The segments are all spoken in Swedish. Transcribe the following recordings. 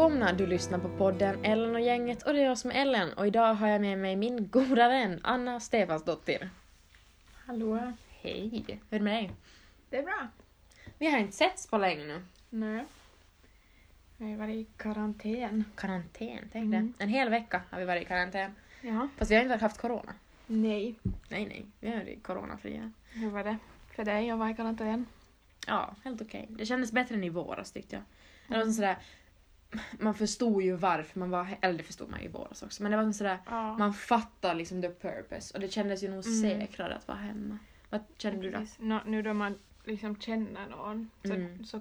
välkomna! Du lyssnar på podden Ellen och gänget och det är jag som är Ellen och idag har jag med mig min goda vän Anna Stefansdottir. Hallå. Hej! Hur är det med dig? Det är bra. Vi har inte setts på länge nu. Nej. Jag har varit i karantän. Karantän, tänk Mm. det. En hel vecka har vi varit i karantän. Ja. Fast vi har inte haft corona. Nej. Nej, nej. Vi har varit coronafria. Hur var det för dig att vara i karantän? Ja, helt okej. Det kändes bättre än i våras tyckte jag. Det var som sådär, man förstod ju varför man var eller det förstod man ju i våras också, men det var som sådär, Ja. man fattar liksom the purpose och det kändes ju nog Mm. säkrare att vara hemma. Vad kände du då? Nå, nu då man liksom känner någon så, Mm. så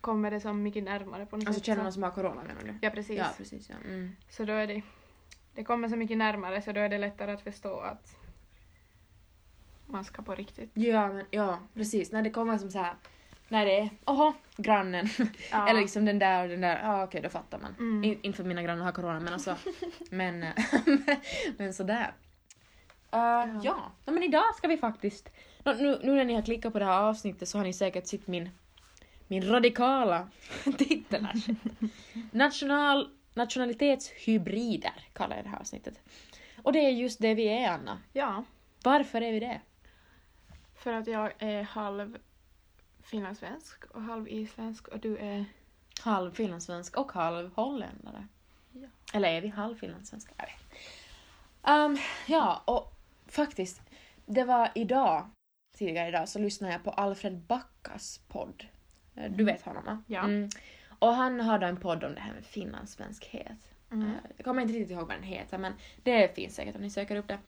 kommer det som mycket närmare på något Alltså sätt. känner så- man som har corona menar du? Ja, precis. Ja, precis ja. Mm. Så då är det, det kommer så mycket närmare så då är det lättare att förstå att man ska på riktigt. Ja, men ja, precis. När det kommer som så här när det är oho, grannen. Ja. Eller liksom den där och den där, ja okej då fattar man. Mm. In, inte för att mina grannar har corona men alltså, men, men sådär. Uh, ja. ja, men idag ska vi faktiskt, nu, nu när ni har klickat på det här avsnittet så har ni säkert sett min, min radikala titel. National, nationalitetshybrider kallar jag det här avsnittet. Och det är just det vi är Anna. ja, Varför är vi det? för att jag är halv finlandssvensk och halv isländsk och du är Halv finlandssvensk och halv holländare. Ja. Eller är vi halv finlandssvenska? Jag vet. Um, ja, och faktiskt, det var idag, tidigare idag, så lyssnade jag på Alfred Backas podd. Eh, Du vet honom va? Ja. Mm. Och han hade en podd om det här med finlandssvenskhet. Mm. Eh, Jag kommer inte riktigt ihåg vad den heter men det finns säkert om ni söker upp det.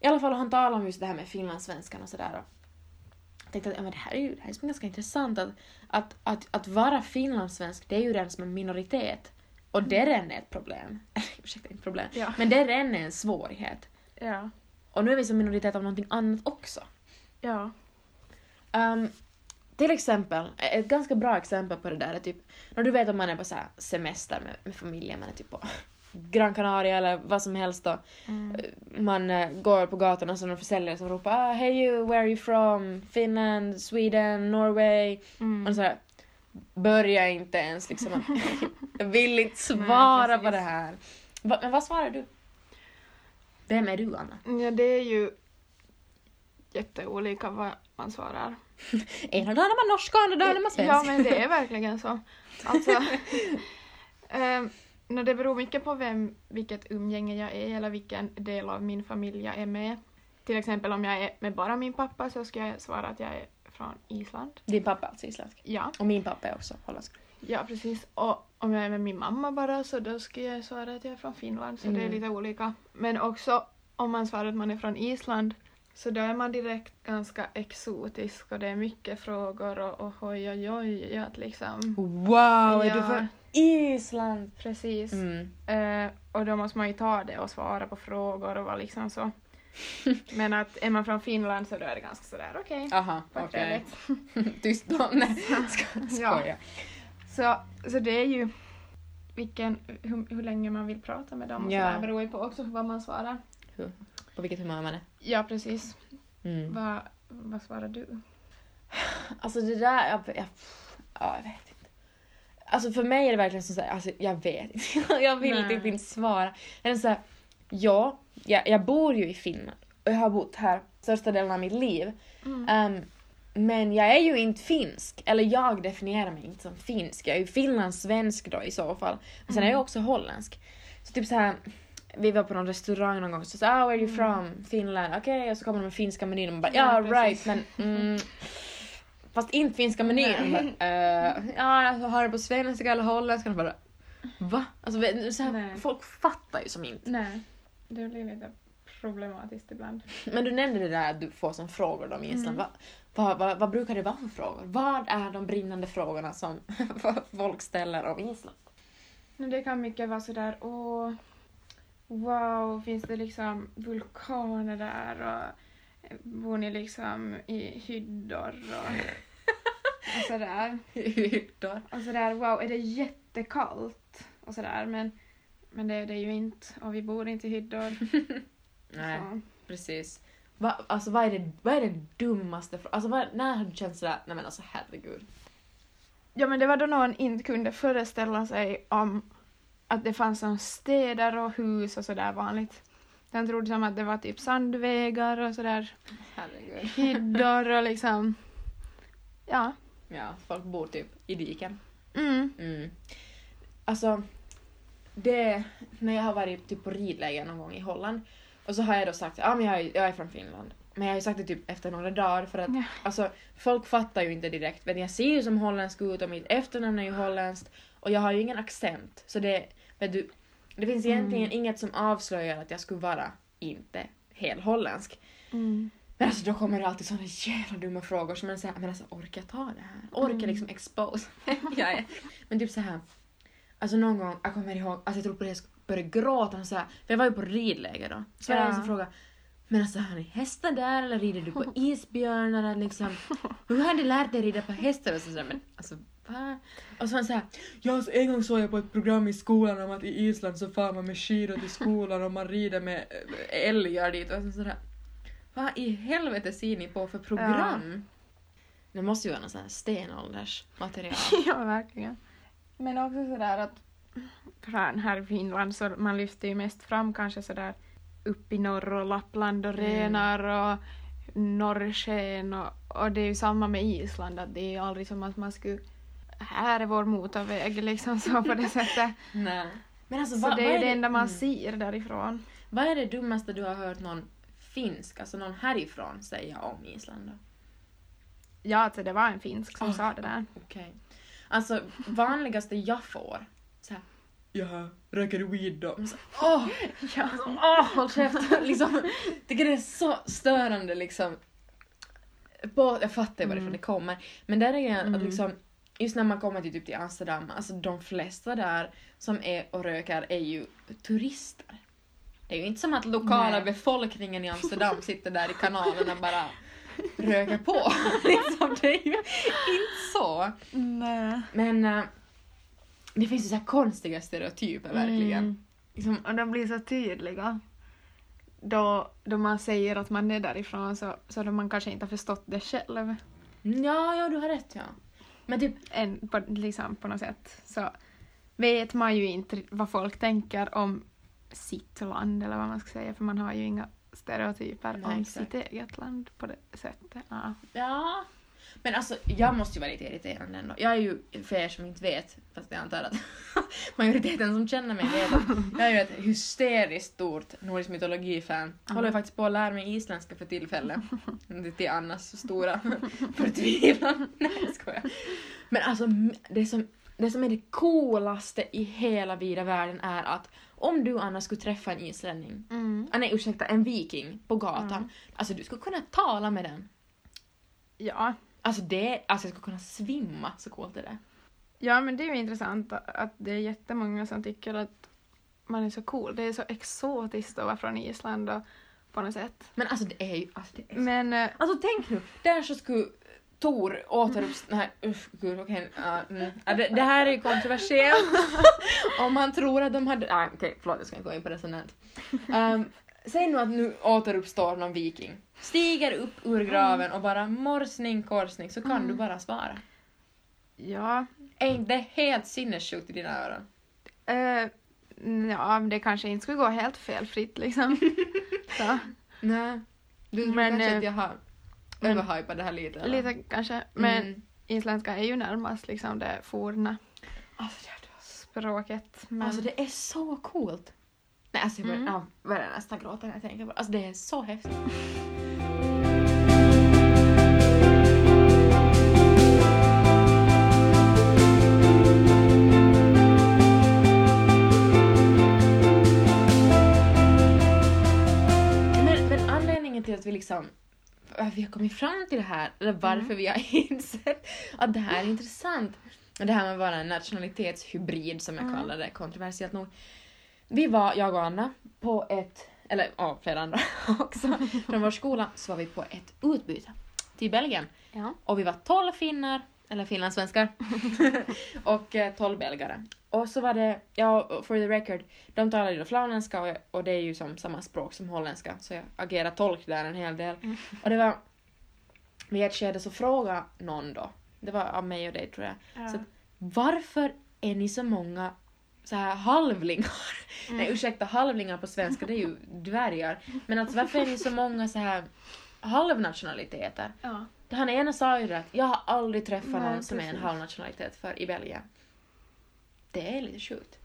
I alla fall han talar om just det här med finlandssvenskan och sådär. Tänkte att ja, men det här är ju det här är ganska intressant att, att, att, att vara finlandssvensk det är ju redan som en minoritet. Och det redan är ett problem. Ursäkta, inte problem. Ja. Men det redan är en svårighet. Ja. Och nu är vi som minoritet av någonting annat också. Ja. Um, till exempel, ett ganska bra exempel på det där är typ, när du vet att man är på så semester med, med familjen, man är typ på Gran Canaria eller vad som helst då. Mm. Man eh, går på gatan och det någon försäljare som ropar ah, Hey you, where are you from? Finland, Sweden, Norway? Mm. Och så här, börja inte ens liksom. jag vill inte svara Nej, på det här. Va, men vad svarar du? Vem är du Anna? Ja, det är ju jätteolika vad man svarar. Ena dagen är man norsk och andra dagen är man svensk. Ja, men det är verkligen så. Alltså, um, det beror mycket på vem, vilket umgänge jag är eller vilken del av min familj jag är med. Till exempel om jag är med bara min pappa så ska jag svara att jag är från Island. Din pappa är alltså isländsk. Ja, Och min pappa är också holländsk. ja precis. Och om jag är med min mamma bara så då ska jag svara att jag är från Finland. Så det är Mm. lite olika. Men också om man svarar att man är från Island så då är man direkt ganska exotisk och det är mycket frågor och, och oj oj oj att liksom. Wow, är Ja. du från Island? Precis. Mm. Eh, och då måste man ju ta det och svara på frågor och vara liksom så. Men att är man från Finland så då är det ganska sådär okej. Aha, vad okej. Tyst då. Nej, Ja. skoja. Så, så det är ju vilken, hur, hur länge man vill prata med dem och Ja. sådär beror ju på också vad man svarar. På vilket humör man är. Ja precis. Mm. Vad, vad svarar du? Alltså det där, jag, jag, ja, jag vet inte. Alltså för mig är det verkligen så här, alltså jag vet inte. jag vill Nej. typ inte svara. Är så här, ja, jag, jag bor ju i Finland och jag har bott här största delen av mitt liv. Mm. Ehm, men jag är ju inte finsk, eller jag definierar mig inte som finsk. Jag är ju finlandssvensk då i så fall. Men sen är jag Mm. också holländsk. Så typ så här, vi var på någon restaurang någon gång och så sa ah, where are you from? Finland. Okej, och så kommer de med finska menyn och man bara ja, Ja, right, men mm, Fast inte finska menyn. Eh, ja, jag har det på svenska eller holländska. Och bara, va? Alltså, så här, folk fattar ju som inte. Nej, det blir lite problematiskt ibland. Men du nämnde det där att du får som frågor om Island. Mm. Va, vad, vad, vad brukar det vara för frågor? Vad är de brinnande frågorna som folk ställer om Island? Det kan mycket vara sådär, åh, wow, finns det liksom vulkaner där och bor ni liksom i hyddor och, och sådär. Hyddor. Och sådär, wow, är det jättekallt? Och sådär, men, men det är det ju inte och vi bor inte i hyddor. Nej, Så. precis. Va, alltså vad är det, vad är det dummaste? Alltså vad, när har du känt sådär, nej men alltså herregud. Ja men det var då någon inte kunde föreställa sig om att det fanns som städer och hus och sådär vanligt. Den trodde som att det var typ sandvägar och sådär Herregud. hyddor och liksom... Ja. Ja, folk bor typ i diken. Mm. Mm. Alltså, det... När jag har varit typ på ridläger någon gång i Holland och så har jag då sagt ja men jag är, jag är från Finland. Men jag har ju sagt det typ efter några dagar för att Ja. alltså folk fattar ju inte direkt. Men jag ser ju som holländsk ut och mitt efternamn är ju holländskt och jag har ju ingen accent. Så det, vet du, det finns egentligen inget som avslöjar att jag skulle vara inte helt holländsk. Mm. Men alltså då kommer det alltid såna jävla dumma frågor som man säger, men alltså orkar jag ta det här? Orkar Mm. liksom expose? jag är. Men typ så här. Alltså någon gång, jag kommer ihåg, alltså jag tror på det jag började gråta och så här, för jag var ju på ridläger då. Så var det en som frågade, men alltså har ni hästar där eller rider du på isbjörnar eller liksom? Hur har du lärt dig rida på hästar och sådär? Men alltså va? Och så var han såhär, ja alltså, en gång såg jag på ett program i skolan om att i Island så far man med skidor till skolan och man rider med eh, älgar dit och sådär. Vad i helvete ser ni på för program? Det måste ju vara någon sån här stenåldersmaterial. ja, verkligen. Men också sådär att från här i Finland så man lyfter ju mest fram kanske sådär upp i norr och Lappland och Mm. renar och norrsken och, och det är ju samma med Island att det är ju aldrig som att man skulle här är vår motorväg liksom så på det sättet. Nej. Men alltså, Så vad, det är ju det enda man mm. ser därifrån. Vad är det dummaste du har hört någon finsk, alltså någon härifrån säga om Island då? Ja, alltså det var en finsk som Ah. sa det där. Okej. Alltså vanligaste jag får, såhär Jaha, röker du weed då? Åh! Ja. Åh, håll käften! liksom, tycker det är så störande liksom. På, jag fattar ju varifrån Mm. det kommer. Men där är att Mm. liksom, just när man kommer till, typ till Amsterdam, alltså de flesta där som är och röker är ju turister. Det är ju inte som att lokala Nej. befolkningen i Amsterdam sitter där i kanalen och bara röker på. liksom, det är ju inte så. Nej. Men eh, det finns ju så här konstiga stereotyper verkligen. Mm. Liksom, Och de blir så tydliga. Då, då man säger att man är därifrån så, så då man kanske inte har förstått det själv. ja, ja, du har rätt ja. Men typ, Än på, liksom, på något sätt. Så vet man ju inte vad folk tänker om sitt land eller vad man ska säga för man har ju inga stereotyper Nej, om exakt. sitt eget land på det sättet. Ja. ja. Men alltså, jag måste ju vara lite irriterande ändå. Jag är ju, för er som inte vet, fast jag antar att majoriteten som känner mig vet att jag är ju ett hysteriskt stort nordisk mytologi-fan. Håller ju faktiskt på att lära mig isländska för tillfället. Till Annas stora förtvivlan. Nej, jag skojar. Men alltså, det som, det som är det coolaste i hela vida världen är att om du Anna skulle träffa en islänning, Mm. ah, nej ursäkta, en viking på gatan, Mm. alltså du skulle kunna tala med den. Ja. Alltså det, alltså jag skulle kunna svimma, så coolt är det. ja, men det är ju intressant att det är jättemånga som tycker att man är så cool. Det är så exotiskt att vara från Island och på något sätt. Men alltså det är ju, alltså det är så... Men eh, Alltså tänk nu, där så skulle Tor återuppstå... Nej usch gud okej. ja, mm. Ja, det, det här är ju kontroversiellt. Om man tror att de hade... Ah, okej förlåt jag ska inte gå in på det här. Um, Säg nu att nu återuppstår någon viking. Stiger upp ur graven och bara morsning korsning så kan Mm. du bara svara. ja, Är inte helt sinnessjukt i dina öron? eh, ja, men det kanske inte skulle gå helt felfritt liksom. så, Nej. Du tror Men, kanske eh, att jag har överhypat det här lite? eller? lite kanske. Men Mm. isländska är ju närmast liksom det forna Alltså, det är språket. Men, Alltså det är så coolt. Nej alltså jag börjar, Mm. ja, nästan gråta när jag tänker på det. Alltså det är så häftigt. till att vi liksom vi har kommit fram till det här, eller varför Mm. vi har insett att det här är intressant. Det här med att vara en nationalitetshybrid som jag Mm. kallar det, kontroversiellt nog. Vi var, jag och Anna, på ett, eller ja, flera andra också, från vår skola, så var vi på ett utbyte till Belgien. ja. Och vi var 12 finnar, eller finlandssvenskar, och eh, 12 belgare. Och så var det, ja, for the record, de talade ju flamländska och, och det är ju som samma språk som holländska, så jag agerar tolk där en hel del. Mm. Och det var, vid ett skede så frågade någon då, Det var av mig och dig tror jag. Ja. Så att, varför är ni så många så här halvlingar? Mm. Nej ursäkta, halvlingar på svenska det är ju dvärgar. Men alltså varför är ni så många så här halvnationaliteter? Ja. Han ena sa ju att jag har aldrig träffat Nej, någon som är en precis. halvnationalitet för i Belgien. Det är lite sjukt.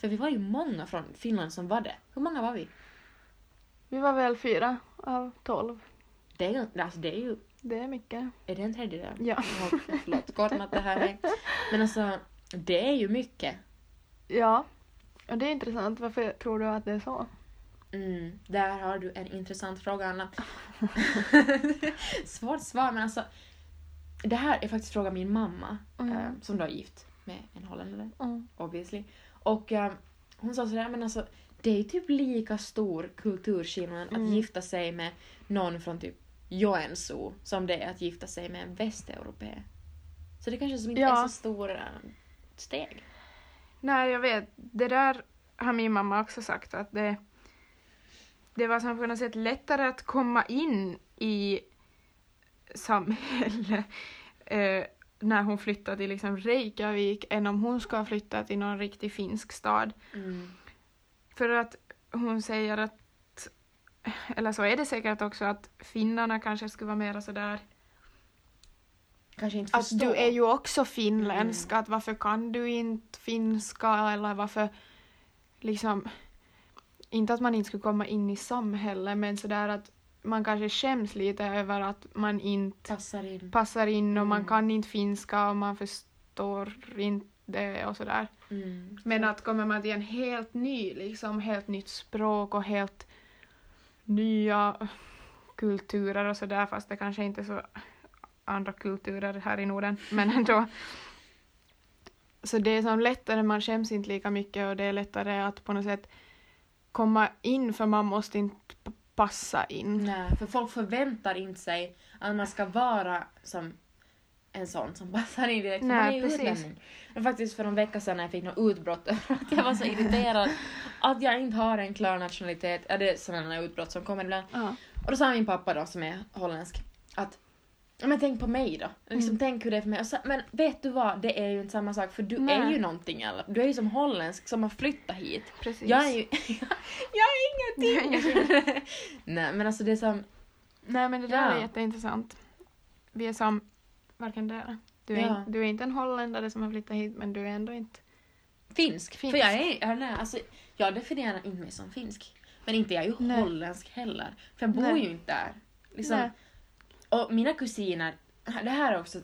För vi var ju många från Finland som var det. Hur många var vi? Vi var väl fyra av tolv. Det är alltså det är ju, Det är mycket. är det en tredjedel? Ja. Förlåt, kornat det här är. Men alltså, det är ju mycket. Ja. Och det är intressant. Varför tror du att det är så? Mm, där har du en intressant fråga Anna. Svårt svar men alltså. Det här är faktiskt fråga min mamma Mm. eh, som då är gift med en holländare Mm. obviously. Och eh, hon sa sådär men alltså det är typ lika stor kulturskillnad Mm. att gifta sig med någon från typ Joensuu som det är att gifta sig med en västeuropé. Så det kanske som inte Ja. är så stora steg. Nej, jag vet. Det där har min mamma också sagt att det, det var som på något sätt lättare att komma in i samhället eh, när hon flyttade till liksom Reykjavik än om hon ska flytta till någon riktig finsk stad. Mm. För att hon säger att, eller så är det säkert också att finnarna kanske skulle vara mera sådär Kanske inte att förstå. du är ju också finländsk, att varför kan du inte finska eller varför liksom inte att man inte skulle komma in i samhället men sådär att man kanske skäms lite över att man inte passar in. passar in och man Mm. kan inte finska och man förstår inte och sådär. Mm. Men att kommer man till en helt ny, liksom helt nytt språk och helt nya kulturer och sådär fast det kanske inte är så andra kulturer här i Norden men ändå. Så det är som lättare, man skäms inte lika mycket och det är lättare att på något sätt komma in för man måste inte passa in. Nej, för folk förväntar inte sig att man ska vara som en sån som passar in direkt. Nej, man är ju precis. utlänning. Men faktiskt för en vecka sedan när jag fick något utbrott över att jag var så irriterad att jag inte har en klar nationalitet. Ja, det är sådana utbrott som kommer ibland. Ja. Och då sa min pappa då, som är holländsk, att "Ja, men tänk på mig då. Liksom, Mm. Tänk hur det är för mig. Och så, men vet du vad, det är ju inte samma sak för du Nej. är ju någonting. Eller? Du är ju som holländsk som har flyttat hit. Precis. Jag är ju... jag är Du är ingenting! Nej men alltså det är som... Nej men det där Ja. är jätteintressant. Vi är som varken där. Du är, Ja. in, du är inte en holländare som har flyttat hit men du är ändå inte... Finsk. Finsk. För jag är, ja, nej, alltså, jag definierar inte mig som finsk. Men inte jag är ju Nej. holländsk heller. För jag bor Nej. ju inte där. Liksom, Nej och mina kusiner, det här är också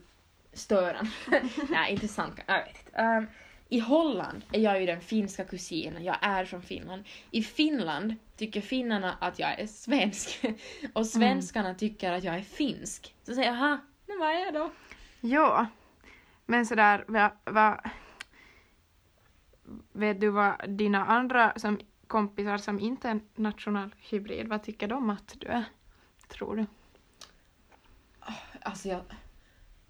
störande. nej, intressant. Jag vet inte. Um, I Holland är jag ju den finska kusinen, jag är från Finland. I Finland tycker finnarna att jag är svensk. Och svenskarna tycker att jag är finsk. Så säger jag, jaha, men vad är jag då? Ja. Men sådär, va, va, vet du vad dina andra som kompisar som inte är nationalhybrid, vad tycker de att du är? Tror du? Alltså jag,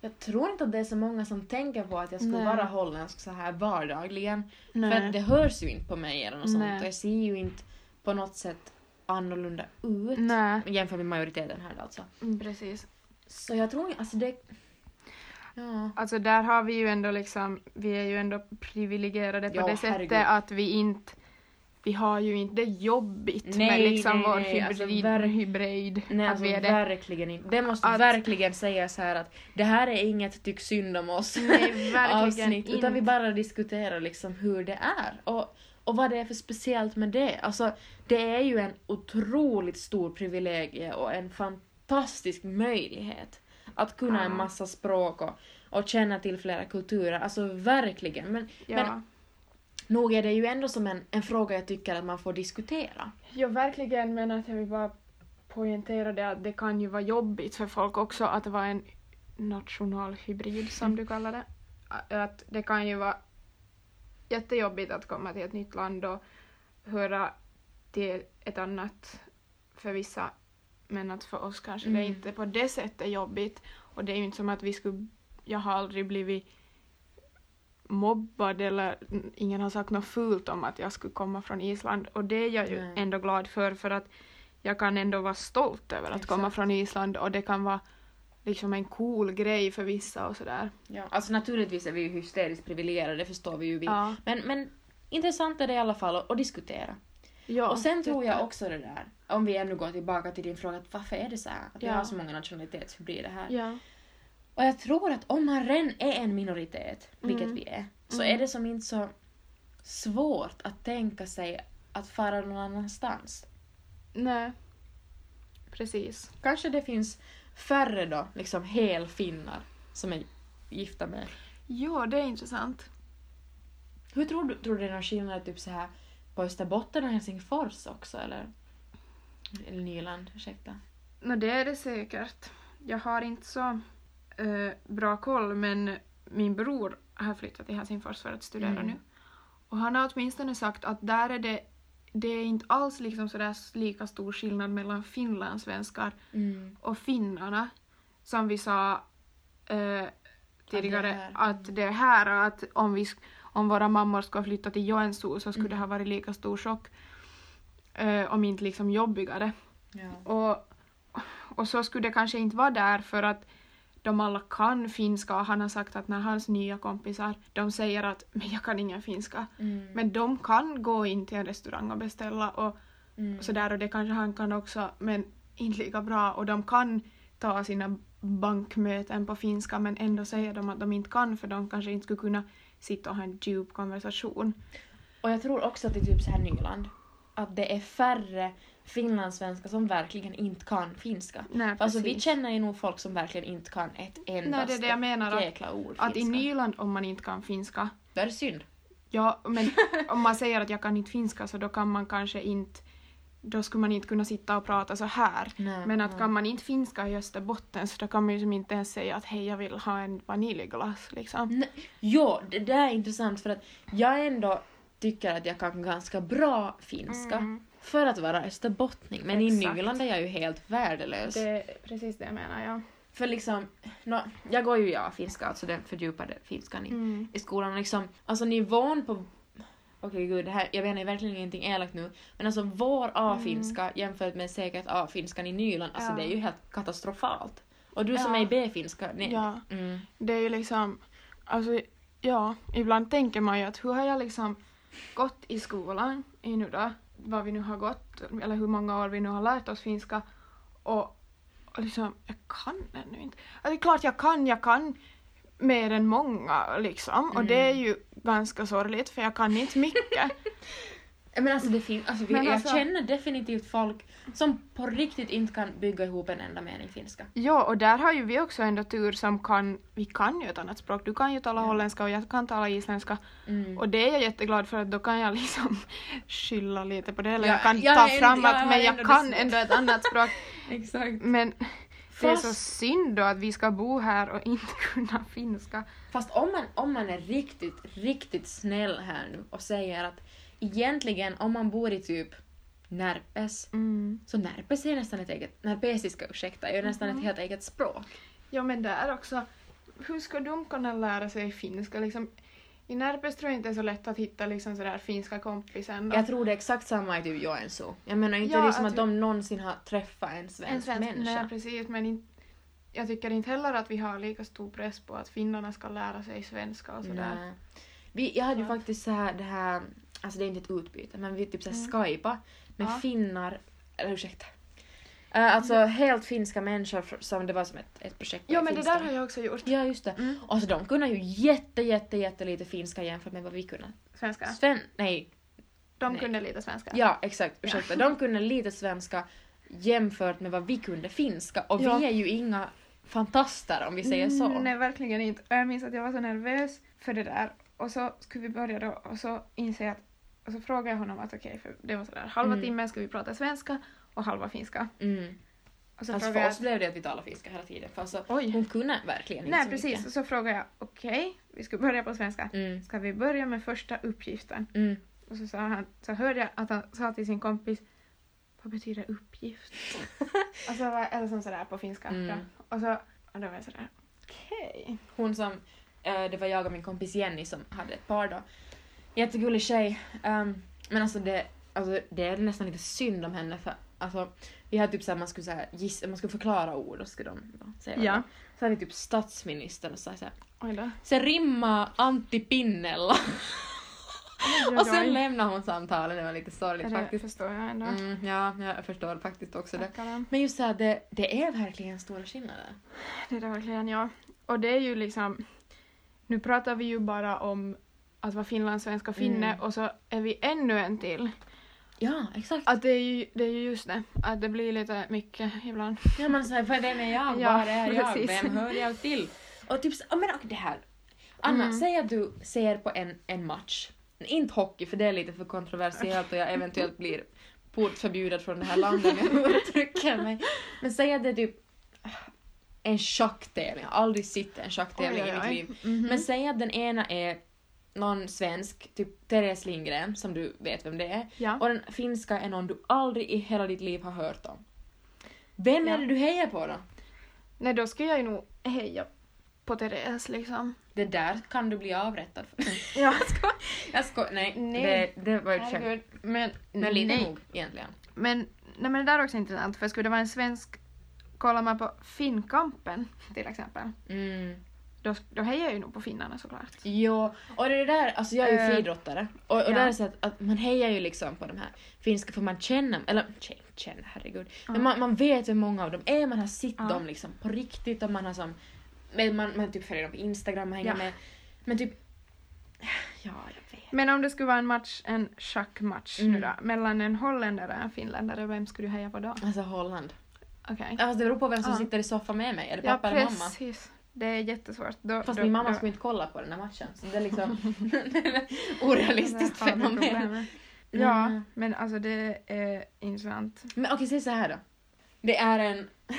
jag tror inte att det är så många som tänker på att jag skulle Nej. vara holländsk så här vardagligen. För Nej. att det hörs ju inte på mig eller något sånt och jag ser ju inte på något sätt annorlunda ut. Nej. Jämfört med majoriteten här alltså. Mm, precis. Så jag tror alltså det... Ja. Alltså där har vi ju ändå liksom, vi är ju ändå privilegierade på Ja, det sättet herregud. att vi inte, vi har ju inte jobbigt med Nej, liksom nej, vår nej, alltså hybrid, hybrid. Nej alltså det. verkligen inte. Det måste Att- verkligen sägas här att det här är inget tyck synd om oss Nej, avsnitt utan vi bara diskuterar liksom hur det är och, och vad det är för speciellt med det. Alltså det är ju en otroligt stor privilegie och en fantastisk möjlighet att kunna en Ja. massa språk och, och känna till flera kulturer. Alltså verkligen. Men, Ja. men nog är det ju ändå som en, en fråga jag tycker att man får diskutera. ja, verkligen, men att jag vill bara poängtera det att det kan ju vara jobbigt för folk också att vara en nationalhybrid som du kallar det. Att det kan ju vara jättejobbigt att komma till ett nytt land och höra till ett annat för vissa men att för oss kanske det Mm. inte på det sättet är jobbigt och det är ju inte som att vi skulle, jag har aldrig blivit mobbad eller ingen har sagt något fult om att jag skulle komma från Island och det är jag ju Nej. ändå glad för för att jag kan ändå vara stolt över att komma Exakt. från Island och det kan vara liksom en cool grej för vissa och sådär. Ja, alltså naturligtvis är vi ju hysteriskt privilegierade, det förstår vi ju. Vi. Ja. Men, men intressant är det i alla fall att, att diskutera. ja. och sen tror jag också det där, om vi ännu går tillbaka till din fråga, att varför är det så här? Att vi Ja. har så många nationalitetshybrider här. Ja. Och jag tror att om man redan är en minoritet, vilket Mm. vi är, så Mm. är det som inte så svårt att tänka sig att fara någon annanstans. Nej. Precis. Kanske det finns färre då, liksom helfinnar som är gifta med. Ja, det är intressant. Hur tror du, tror du det är någon skillnad typ så här på Österbotten och Helsingfors också eller? Eller Nyland, ursäkta. Nå, det är det säkert. Jag har inte så eh, bra koll, men min bror har flyttat till Helsingfors för att studera Mm. nu. Och han har åtminstone sagt att där är det, det är inte alls liksom sådär lika stor skillnad mellan finlandssvenskar Mm. och finnarna som vi sa eh, tidigare här. att det är här och att om, vi, om våra mammor ska flytta till Joensuu så skulle Mm. det ha varit lika stor chock eh, om inte liksom jobbigare. Ja. Och, och så skulle det kanske inte vara där för att de alla kan finska och han har sagt att när hans nya kompisar de säger att men jag kan ingen finska Mm. men de kan gå in till en restaurang och beställa och Mm. sådär och det kanske han kan också men inte lika bra och de kan ta sina bankmöten på finska men ändå säger de att de inte kan för de kanske inte skulle kunna sitta och ha en djup konversation. Och jag tror också att i typ så här Nyland, att det är färre finlandssvenskar som verkligen inte kan finska. Nej, Alltså vi känner ju nog folk som verkligen inte kan ett Nej, endaste det är det jag menar. Jäkla ord att i. Nyland om man inte kan finska Då är det synd. Ja, men om man säger att jag kan inte finska så då kan man kanske inte då skulle man inte kunna sitta och prata så här. Nej, Men att nej. kan man inte finska i Österbotten så då kan man ju som inte ens säga att hej jag vill ha en vaniljglass liksom. Nej, Jo, det där är intressant för att jag ändå tycker att jag kan ganska bra finska Mm. För att vara österbottning. Men i Exakt. Nyland är jag ju helt värdelös. Det är precis det jag menar, ja. För liksom, nå, jag går ju ja finska, alltså den fördjupade finskan i, Mm. i skolan. Och liksom, alltså nivån på... Okej gud, det här, jag menar verkligen ingenting elakt nu. Men alltså vår A-finska jämfört med säkert A-finskan i Nyland, alltså Mm. Ja. det är ju helt katastrofalt. Och du som Ja. är i B-finska, nej. Ja, Mm. det är ju liksom, alltså ja, ibland tänker man ju att hur har jag liksom gått i skolan i nu då, vad vi nu har gått, eller hur många år vi nu har lärt oss finska och, och liksom, jag kan ännu inte. Alltså, det är klart jag kan, jag kan mer än många liksom och det är Mm. ju ganska sorgligt för jag kan inte mycket. Men alltså, det fin- alltså, vi, Men jag alltså- känner definitivt folk som på riktigt inte kan bygga ihop en enda mening finska. ja, och där har ju vi också ändå tur som kan, vi kan ju ett annat språk. Du kan ju tala Ja. holländska och jag kan tala isländska Mm. Och det är jag jätteglad för att då kan jag liksom skylla lite på det. Eller Ja, jag kan jag ta fram jag att men jag kan ändå ett annat språk. Exakt. Men det är så Fast- synd då att vi ska bo här och inte kunna finska. Fast om man, om man är riktigt, riktigt snäll här nu och säger att egentligen om man bor i typ Närpes, Mm. så Närpes är nästan ett eget, närpesiska ursäkta, är ju nästan Mhm. ett helt eget språk. Ja men där också, hur ska de kunna lära sig finska? Liksom, I Närpes tror jag inte det är så lätt att hitta liksom sådär finska kompisen. Jag tror det är exakt samma i typ Joensuu. Jag menar inte Ja, liksom att att de någonsin har träffat en svensk, en svensk, människa. nej precis men inte, jag tycker inte heller att vi har lika stor press på att finnarna ska lära sig svenska och sådär. Nej. Vi, jag hade ju faktiskt så här det här, alltså det är inte ett utbyte, men vi typ så här Mm. skypa med Ja. finnar, eller ursäkta. Uh, alltså helt finska människor som det var som ett, ett projekt Ja men det där har jag också gjort. Ja just det. Mm. Och så de kunde ju jätte jätte jätte lite finska jämfört med vad vi kunde. Svenska. Sven, nej, De Nej. kunde lite svenska. ja exakt, ursäkta. De kunde lite svenska jämfört med vad vi kunde finska och Ja. vi är ju inga fantaster om vi säger så. Mm, Nej, verkligen inte. Och jag minns att jag var så nervös för det där. Och så skulle vi börja då och så inser jag att och så frågade jag honom att okej, för det var sådär halva Mm. timmen ska vi prata svenska och halva finska. Mm. Och så Alltså för oss blev det att vi talade finska hela tiden för alltså, Oj. hon kunde verkligen inte Nej, så precis. mycket. Och så frågade jag okej, vi ska börja på svenska. Mm. Ska vi börja med första uppgiften? Mm. Och så, sa han, så hörde jag att han sa till sin kompis vad betyder uppgift? alltså, eller som sådär på finska. Mm. Och så och då var jag sådär okej. Hon som, eh, det var jag och min kompis Jenny som hade ett par då. Jättegullig tjej. ehm, men alltså det, alltså det är nästan lite synd om henne för alltså vi hade typ såhär, man skulle såhär, giss, man skulle förklara ord och skulle de då säga Ja. Så hade vi typ statsministern och så såhär, Oj då. se rimma Antti Pinnella. och sen lämnade hon samtalet, det var lite sorgligt det faktiskt. förstår jag ändå. Mm, ja, jag förstår faktiskt också det. Stackarn. Men just såhär, det, det är verkligen stora skillnader. Det är det verkligen, ja. Och det är ju liksom... Nu pratar vi ju bara om att vara finlandssvensk och finne Mm. och så är vi ännu en till. Ja, exakt. Att det är ju, det är ju just det, att det blir lite mycket ibland. Ja men såhär, vad är jag? Ja, Var är jag? precis. Vem hör jag till? Och typ ja men och det här. Anna, Mm. säg att du ser på en, en match. Inte hockey för det är lite för kontroversiellt och jag eventuellt blir portförbjuden från det här landet om jag uttrycker mig. Men säg att det är typ en schacktävling. Jag har aldrig sett en schacktävling i mitt liv. Mhm. Men säg att den ena är någon svensk, typ Therese Lindgren, som du vet vem det är. Ja. Och den finska är någon du aldrig i hela ditt liv har hört om. Vem Ja. är det du hejar på då? Nej, då skulle jag ju nog heja på Therese liksom. Det där kan du bli avrättad för. Ja. Jag skojar, nej. Nej. Det, det var ett skämt. Men, Men lite nej. nog egentligen. Men, nej, men det där är också intressant, för skulle det vara en svensk, kollar man på Finnkampen till exempel, Mm. Då, då hejar jag ju nog på finnarna såklart. Jo, och det är det där, alltså jag är ju Eh, friidrottare och, och ja. där är så att, att man hejar ju liksom på de här finska för man känner, eller känner, herregud, Ja. men man, man vet vem många av dem är, man har sett Ja. dem liksom på riktigt och man har som, man, man typ följer dem på Instagram och hänger Ja. med. Men typ, ja jag vet. Men om det skulle vara en match, en schackmatch nu Mm. då, mellan en holländare och en finländare, vem skulle du heja på då? Alltså Holland. Okej. Alltså det beror på vem som Ja. sitter i soffan med mig, är det Ja, pappa eller mamma? precis. Det är jättesvårt. Då, Fast då, min mamma då, skulle inte kolla på den här matchen, så det är liksom orealistiskt vi fenomen. problemet. Ja, Mm. men alltså det är intressant. Men okej, säg så här då. Det är en,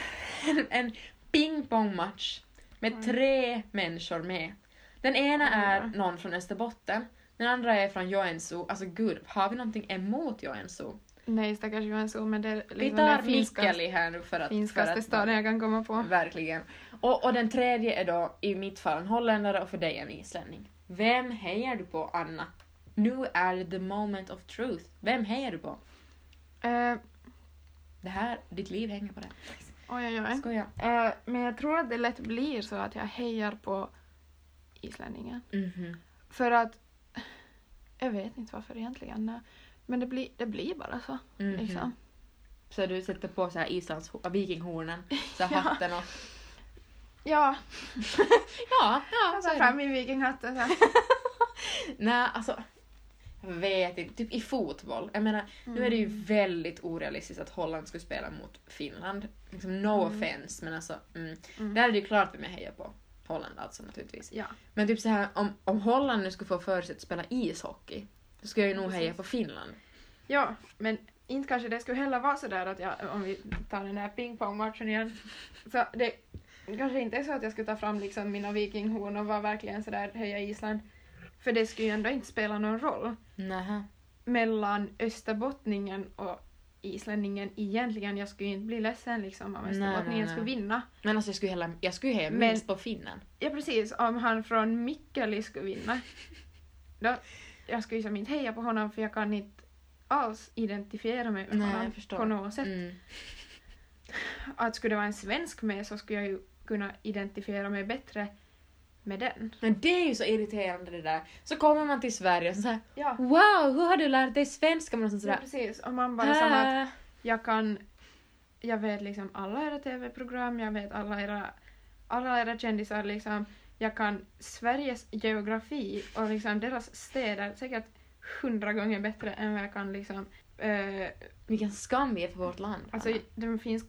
en, en pingpongmatch med Oj. tre människor med. Den ena då. är någon från Österbotten, den andra är från Joensuu. Alltså gud, har vi någonting emot Joensuu? Nej, stackars Joensuu, men det är Vi liksom tar den finskaste, Mikkeli här nu för att... för finskaste att staden jag kan komma på. Verkligen. Och, och den tredje är då i mitt fall en holländare och för dig en islänning. Vem hejar du på, Anna? Nu är the moment of truth. Vem hejar du på? Eh, Det här, ditt liv hänger på det. oj, oj, oj. Skoja. Eh, men jag tror att det lätt blir så att jag hejar på islänningen. Mhm. För att... Jag vet inte varför egentligen. nej. Men det blir, det blir bara så. Mhm. Liksom. Så du sätter på så här Islands ho- vikinghornen, så här Ja. hatten och... Ja, Ja, ja, så tar fram det. min vikinghatt och så. här. Nej, alltså... Jag vet inte. Typ i fotboll. Jag menar, nu är det ju Mm. väldigt orealistiskt att Holland skulle spela mot Finland. Liksom no Mm. offense, men alltså... Mm. Mm. Där är det ju klart vem jag hejar på. Holland alltså naturligtvis. Ja. Men typ så här, om, om Holland nu skulle få för sig att spela ishockey, då skulle jag ju nog heja på Finland. ja, men inte kanske det skulle heller vara så där att jag, om vi tar den här pingpongmatchen igen, så det kanske inte är så att jag skulle ta fram liksom mina vikinghorn och vara verkligen sådär heja Island, för det skulle ju ändå inte spela någon roll Nähä. mellan österbottningen och islänningen egentligen. Jag skulle ju inte bli ledsen liksom om österbottningen skulle vinna. Men alltså jag skulle, hella, jag skulle heja Men- minst på finnen. Ja precis, om han från Mikkeli skulle vinna. Då, jag skulle ju som inte heja på honom för jag kan inte alls identifiera mig med Nej, honom på något sätt. Mm. Att skulle det vara en svensk med så skulle jag ju kunna identifiera mig bättre med den. Men det är ju så irriterande det där. Så kommer man till Sverige och så såhär Ja, Wow, hur har du lärt dig svenska? Men och ja sådär, precis. Och man bara som att äh, jag kan... Jag vet liksom alla era TV-program, jag vet alla era, alla era kändisar liksom. Jag kan Sveriges geografi och liksom deras städer säkert hundra gånger bättre än vad jag kan liksom... eh, vilken skam vi är för vårt land. alltså de finns...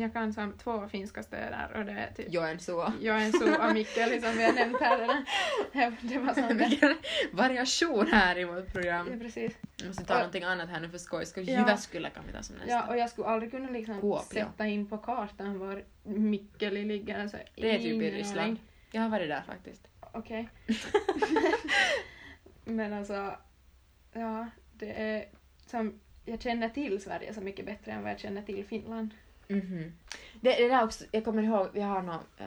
Jag kan som två finska städer och det är typ Joensuu. Joensuu och Mikkeli som vi har nämnt här. Det var som. Vilken variation här i vårt Ja, program. precis. Vi måste ta Och- någonting annat här nu för skojs skull. Ja. Jyväskylä kan vi ta som nästa. Ja, och jag skulle aldrig kunna liksom Kuopio. sätta in på kartan var Mikkeli ligger. Alltså, det är typ i. Ryssland. Jag har varit där faktiskt. Okej. Men alltså, ja, det är som, jag känner till Sverige så mycket bättre än vad jag känner till Finland. Mhm. Det, det där också, jag kommer ihåg, vi har några, eh,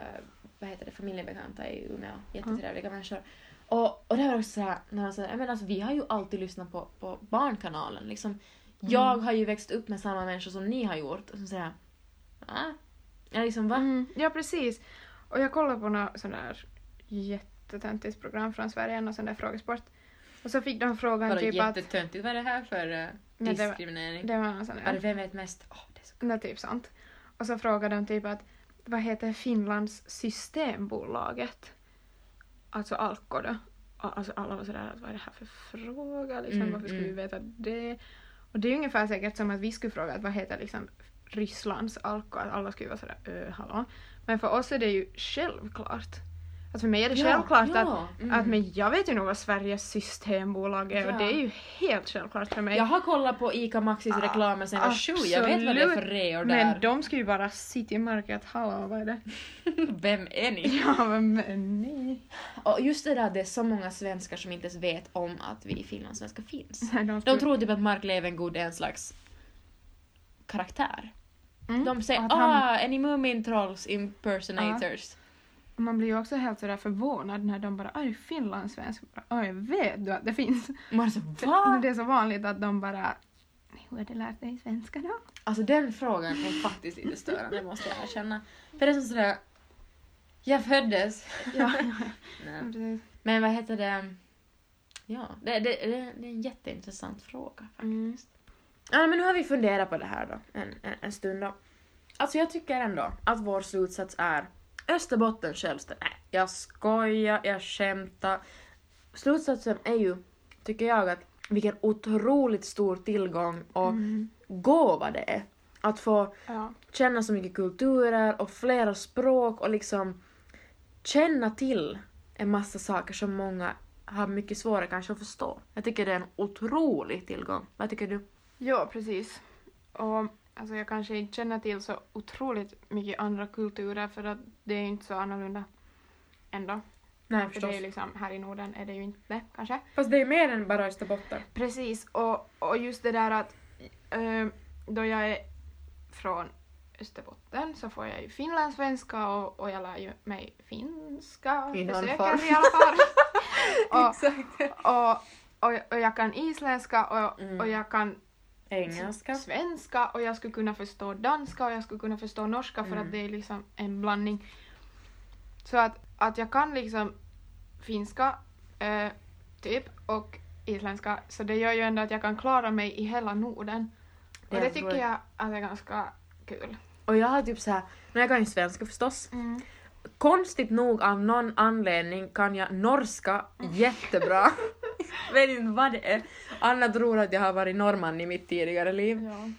vad heter det, familjebekanta i Umeå, jättetrevliga människor. Och, och det var också såhär, när de sa, menar alltså vi har ju alltid lyssnat på, på Barnkanalen liksom. Jag har ju växt upp med samma människor som ni har gjort. Och så säger ah. Jag liksom, va? Mm, ja, precis. Och jag kollade på något sån där jättetöntigt program från Sverige, någon sån där frågesport. Och så fick de frågan Vadå typ att... jättetöntigt, vad är det här för uh, Men det var- diskriminering? Det var någon sån där. vem vet mest? Åh, är typ sant. Och så frågade de typ att vad heter Finlands Systembolaget? Alltså Alko då. Alltså alla var sådär att vad är det här för fråga liksom, Mm, varför skulle mm. vi veta det? Och det är ungefär säkert som att vi skulle fråga att vad heter liksom Rysslands Alko, att alla skulle vara sådär öh hallå. Men för oss är det ju självklart. Att för mig är det självklart att, ja, mm. att men jag vet ju nog vad Sveriges systembolag är Ja. och det är ju helt självklart för mig. Jag har kollat på ICA Maxis Ah, reklamer sen jag var sju, jag vet vad det är för reor där. Men de skulle ju bara sitta i mörkret, hallå vad är det? Vem är ni? Ja men nej. Och just det där att det är så många svenskar som inte ens vet om att vi finlandssvenskar finns. Nej, de, De tror typ att Mark Levengood är en slags karaktär. Mm. De säger att han- ah, är ni Mumintrolls impersonators? Man blir ju också helt sådär förvånad när de bara oj finlandssvensk, oj vet du att det finns? Man är så va? det är så vanligt att de bara hur har du lärt dig svenska då? Alltså den frågan är faktiskt lite störande måste jag erkänna. För det är som sådär, jag föddes. Ja, precis. Men vad heter det? Ja, det, det, det, det är en jätteintressant fråga faktiskt. Mm. Ja, men nu har vi funderat på det här då en, en, en stund då. Alltså jag tycker ändå att vår slutsats är Österbotten självständigt. Nej, jag skojar, jag skämtar. Slutsatsen är ju, tycker jag, att vilken otroligt stor tillgång och Mm. gåva det är. Att få Ja. känna så mycket kulturer och flera språk och liksom känna till en massa saker som många har mycket svårare kanske att förstå. Jag tycker det är en otrolig tillgång. Vad tycker du? ja, precis. Och alltså jag kanske inte känner till så otroligt mycket andra kulturer för att det är ju inte så annorlunda ändå. Nej För det är ju liksom, här i Norden är det ju inte det kanske. Fast det är mer än bara Österbotten. Precis, och, och just det där att eh, då jag är från Österbotten så får jag ju finlandssvenska och, och jag lär ju mig finska. I någon försöker form. i alla fall. och, Exakt. och, och, och jag kan isländska och, Mm. och jag kan Engelska. svenska och jag skulle kunna förstå danska och jag skulle kunna förstå norska för Mm. att det är liksom en blandning. Så att, att jag kan liksom finska eh, typ och isländska så det gör ju ändå att jag kan klara mig i hela Norden. Det och det tycker jag att är ganska kul. Och jag har typ så här, när jag kan ju svenska förstås. Konstigt nog av någon anledning kan jag norska jättebra. Vet inte vad det är. Anna tror att jag har varit norrman i mitt tidigare liv. Ja.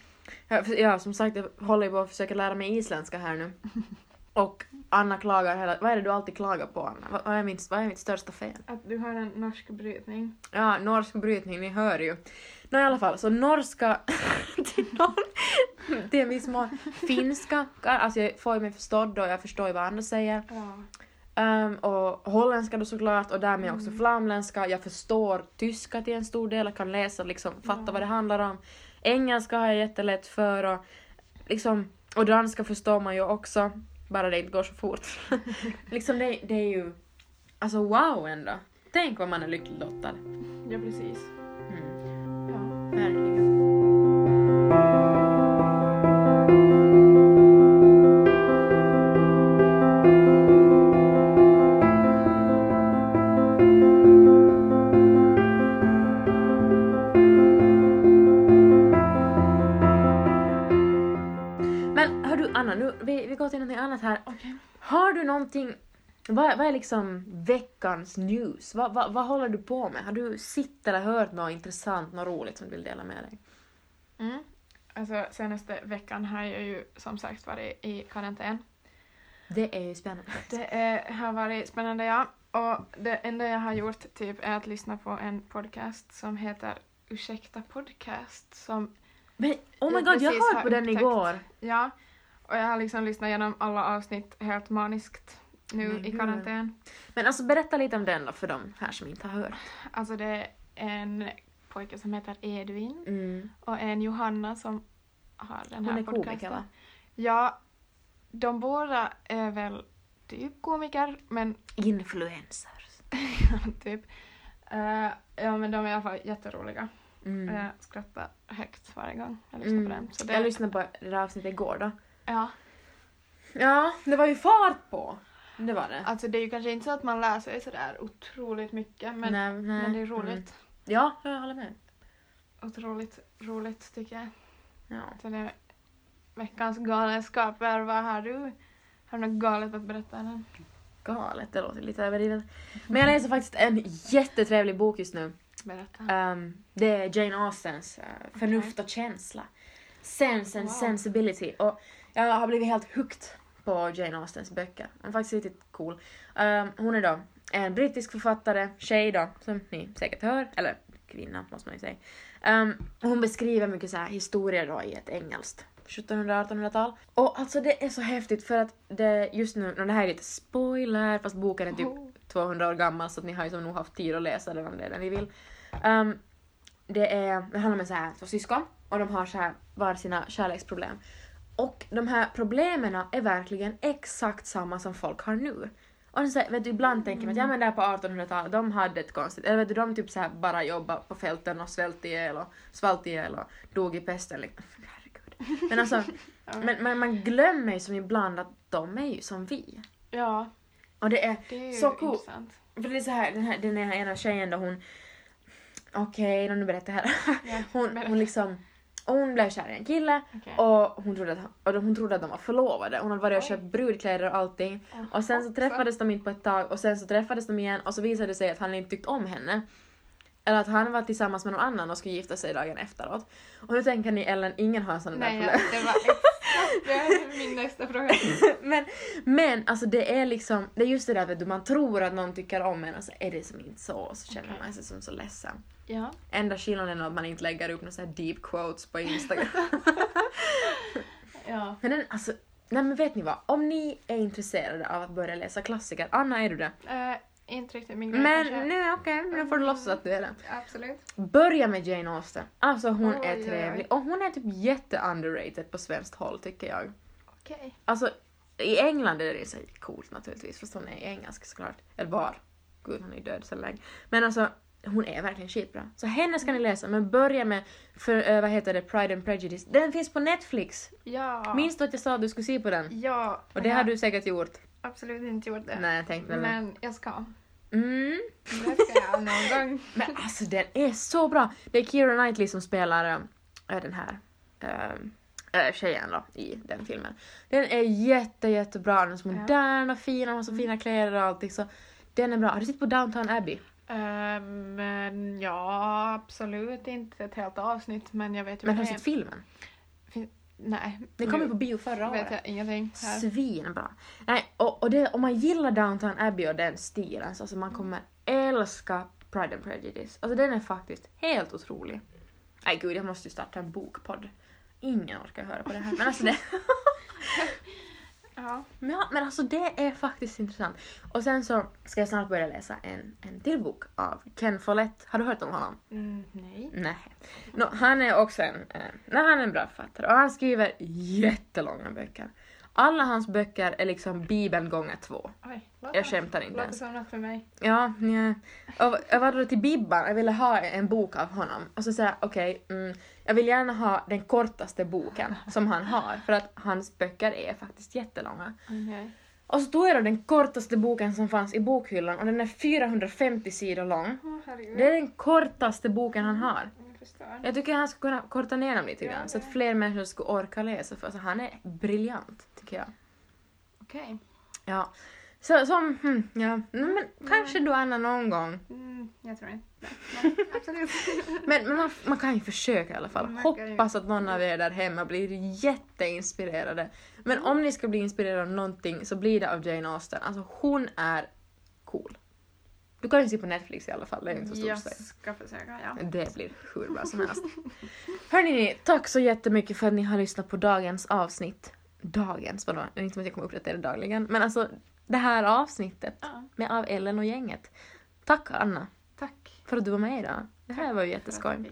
Ja, som sagt, jag håller på att försöka lära mig isländska här nu. Och Anna klagar hela... Vad är det du alltid klagar på, Anna? Vad, vad, är, mitt, vad är mitt största fel? Att du har en norsk brytning. Ja, norsk brytning, ni hör ju. Nå i alla fall, så norska till någon, till en viss mån. Finska, alltså jag får ju mig förstådd och jag förstår ju vad andra säger. Ja. Ehm, och holländska då såklart och därmed också Mm. flamländska. Jag förstår tyska till en stor del, jag kan läsa liksom, fatta Ja. vad det handlar om. Engelska har jag jättelätt för och liksom, och danska förstår man ju också, bara det inte går så fort. liksom det, det är ju, alltså wow ändå. Tänk vad man är lyckligt lottad. ja, precis. Mm, Ja. verkligen. Någonting, vad, vad är liksom veckans news? Vad, vad, vad håller du på med? Har du sett eller hört något intressant, något roligt som du vill dela med dig? Mm. Alltså senaste veckan har jag ju som sagt varit i karantän. Det är ju spännande. Det är, har varit spännande ja. Och det enda jag har gjort typ är att lyssna på en podcast som heter Ursäkta podcast. Som, Men oh my Jag god, jag precis hörde på den igår. ja, och jag har liksom lyssnat igenom alla avsnitt helt maniskt nu Men i gud. karantän. Men alltså berätta lite om den då för de här som inte har hört. Alltså det är en pojke som heter Edvin Mm. och en Johanna som har den här Hon är komiker podcasten. va? Ja, de båda är väl typ komiker men Influencers. typ. Eh, ja men de är i alla fall jätteroliga. Mm. Jag skrattar högt varje gång jag lyssnar Mm. på den. Så det, Jag lyssnade på det där avsnittet igår då. Ja, Ja, det var ju fart på. Det var det. alltså det är ju kanske inte så att man lär sig sådär otroligt mycket men, nej, nej. men det är Mm. roligt. Ja, jag håller med. Otroligt roligt tycker jag. Ja. Det är veckans galenskaper. Vad har du? Har du något galet att berätta? Eller? Galet, det låter lite överdrivet. Men jag läser faktiskt en jättetrevlig bok just nu. Berätta. Ehm, det är Jane Austens uh, Förnuft och känsla. Sense and Wow. sensibility. Och jag har blivit helt hooked på Jane Austens böcker. Hon är faktiskt riktigt cool. Ehm, hon är då en brittisk författare, tjej då, som ni säkert hör. Eller kvinna måste man ju säga. Ehm, hon beskriver mycket så här historier då i ett engelskt 1700-1800-tal. Och alltså det är så häftigt för att det just nu, och det här är lite spoiler fast boken är typ Oh. 200 år gammal så att ni har ju som nog haft tid att läsa den om det är det ni vill. Ehm, det, är, det handlar om så här, två syskon och de har så här var sina kärleksproblem. Och de här problemen är verkligen exakt samma som folk har nu. Och så vet du, ibland tänker man att ja men där på 1800-talet, de hade ett konstigt, eller vet du, de typ så här bara jobbade på fälten och svält ihjäl och svalt ihjäl och dog i pesten. Liksom. Herregud. Men alltså, Ja. men, men man glömmer ju som ibland att de är ju som vi. ja, Och det är, det är ju Så cool. intressant. för det är så här, den här, den här ena tjejen då hon, okej, okay, nu berättar jag här. Hon, hon liksom, hon blev kär i en kille Okej. och hon trodde, att, och hon trodde att de var förlovade. Hon hade varit och köpt brudkläder och allting. Och sen så träffades de inte på ett tag och sen så träffades de igen och så visade det sig att han inte tyckte om henne. Eller att han var tillsammans med någon annan och skulle gifta sig dagen efteråt. Och nu tänker ni Ellen, ingen har en sån där Nej, problem. ja, det var det är min nästa fråga. men, men alltså det är liksom, det är just det där att man tror att någon tycker om en och så är det som inte så och så känner Okej. man sig som så ledsen. Ja. Enda skillnaden är att man inte lägger upp några så deep quotes på Instagram. ja. men den, alltså, nej men vet ni vad? Om ni är intresserade av att börja läsa klassiker, Anna är du det? Uh, inte riktigt min grej Men kanske. nu okej, nu får du låtsas att du är det. Absolut. Börja med Jane Austen. Alltså hon Oj, är trevlig och hon är typ jätte-underrated på svenskt håll tycker jag. Okej. Alltså i England är det så coolt naturligtvis fast hon är engelsk såklart. Eller var. Gud hon är ju död så länge. Men alltså hon är verkligen skitbra. Så henne ska ni läsa men börja med för, eh, vad heter det, Pride and Prejudice. Den finns på Netflix. Ja. Minns du att jag sa att du skulle se på den? Ja. Och det jag har du säkert gjort. absolut inte gjort det. Nej jag tänkte väl. Men jag ska. Mm. Det ska jag någon gång. Men alltså den är så bra! Det är Keira Knightley som spelar äh, den här äh, tjejen då, i den filmen. Den är jätte jättebra, den är så modern och fin, och har så fina kläder och allting så den är bra. Har du sett på Downton Abbey? Men ja, absolut inte ett helt avsnitt men jag vet ju Men har du sett filmen? Nej. Den kom ju på bio förra vet året. jag ingenting här. Svinbra. Nej, och, och det, om man gillar Downton Abbey och den stilen så alltså man kommer älska Pride and Prejudice. Alltså den är faktiskt helt otrolig. Nej gud, jag måste ju starta en bokpodd. Ingen orkar höra på det här. Men alltså det... Ja. Men, men alltså det är faktiskt intressant. Och sen så ska jag snart börja läsa en, en till bok av Ken Follett. Har du hört om honom? Mm, nej. Nej. Nå, han är också en, eh, nej, han är en bra författare och han skriver jättelånga böcker. Alla hans böcker är liksom bibeln gånger två. Oj, Jag skämtar inte Låter ens. som något för mig. Ja, ja. Och jag var då till Bibban, jag ville ha en bok av honom. Och så sa jag okej, mm, jag vill gärna ha den kortaste boken som han har. För att hans böcker är faktiskt jättelånga. Okej. Och så tog jag då den kortaste boken som fanns i bokhyllan och den är 450 sidor lång. Herregud. Det är den kortaste boken han har. Jag tycker han skulle kunna korta ner dem lite Ja, grann så att fler människor skulle orka läsa för alltså, han är briljant tycker jag. Okej. Ja. Så som, hmm, ja, men kanske du Anna någon gång. Mm, jag tror inte. Nej, nej, absolut. Men, men man, man kan ju försöka i alla fall. Hoppas att någon av er där hemma blir jätteinspirerade. Men om ni ska bli inspirerade av någonting så blir det av Jane Austen. Alltså hon är cool. Du kan ju se på Netflix i alla fall, det är inte så stort jag ska försöka, ja. Det blir hur bra som helst. Hörni, tack så jättemycket för att ni har lyssnat på dagens avsnitt. Dagens, vadå? Det är inte som att jag kommer uppdatera dagligen. Men alltså, det här avsnittet ja. med av Ellen och gänget. Tack Anna Tack. för att du var med idag. Det här var ju jätteskoj.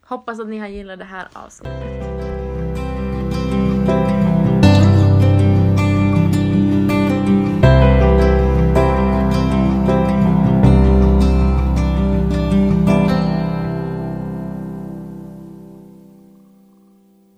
Hoppas att ni har gillat det här avsnittet.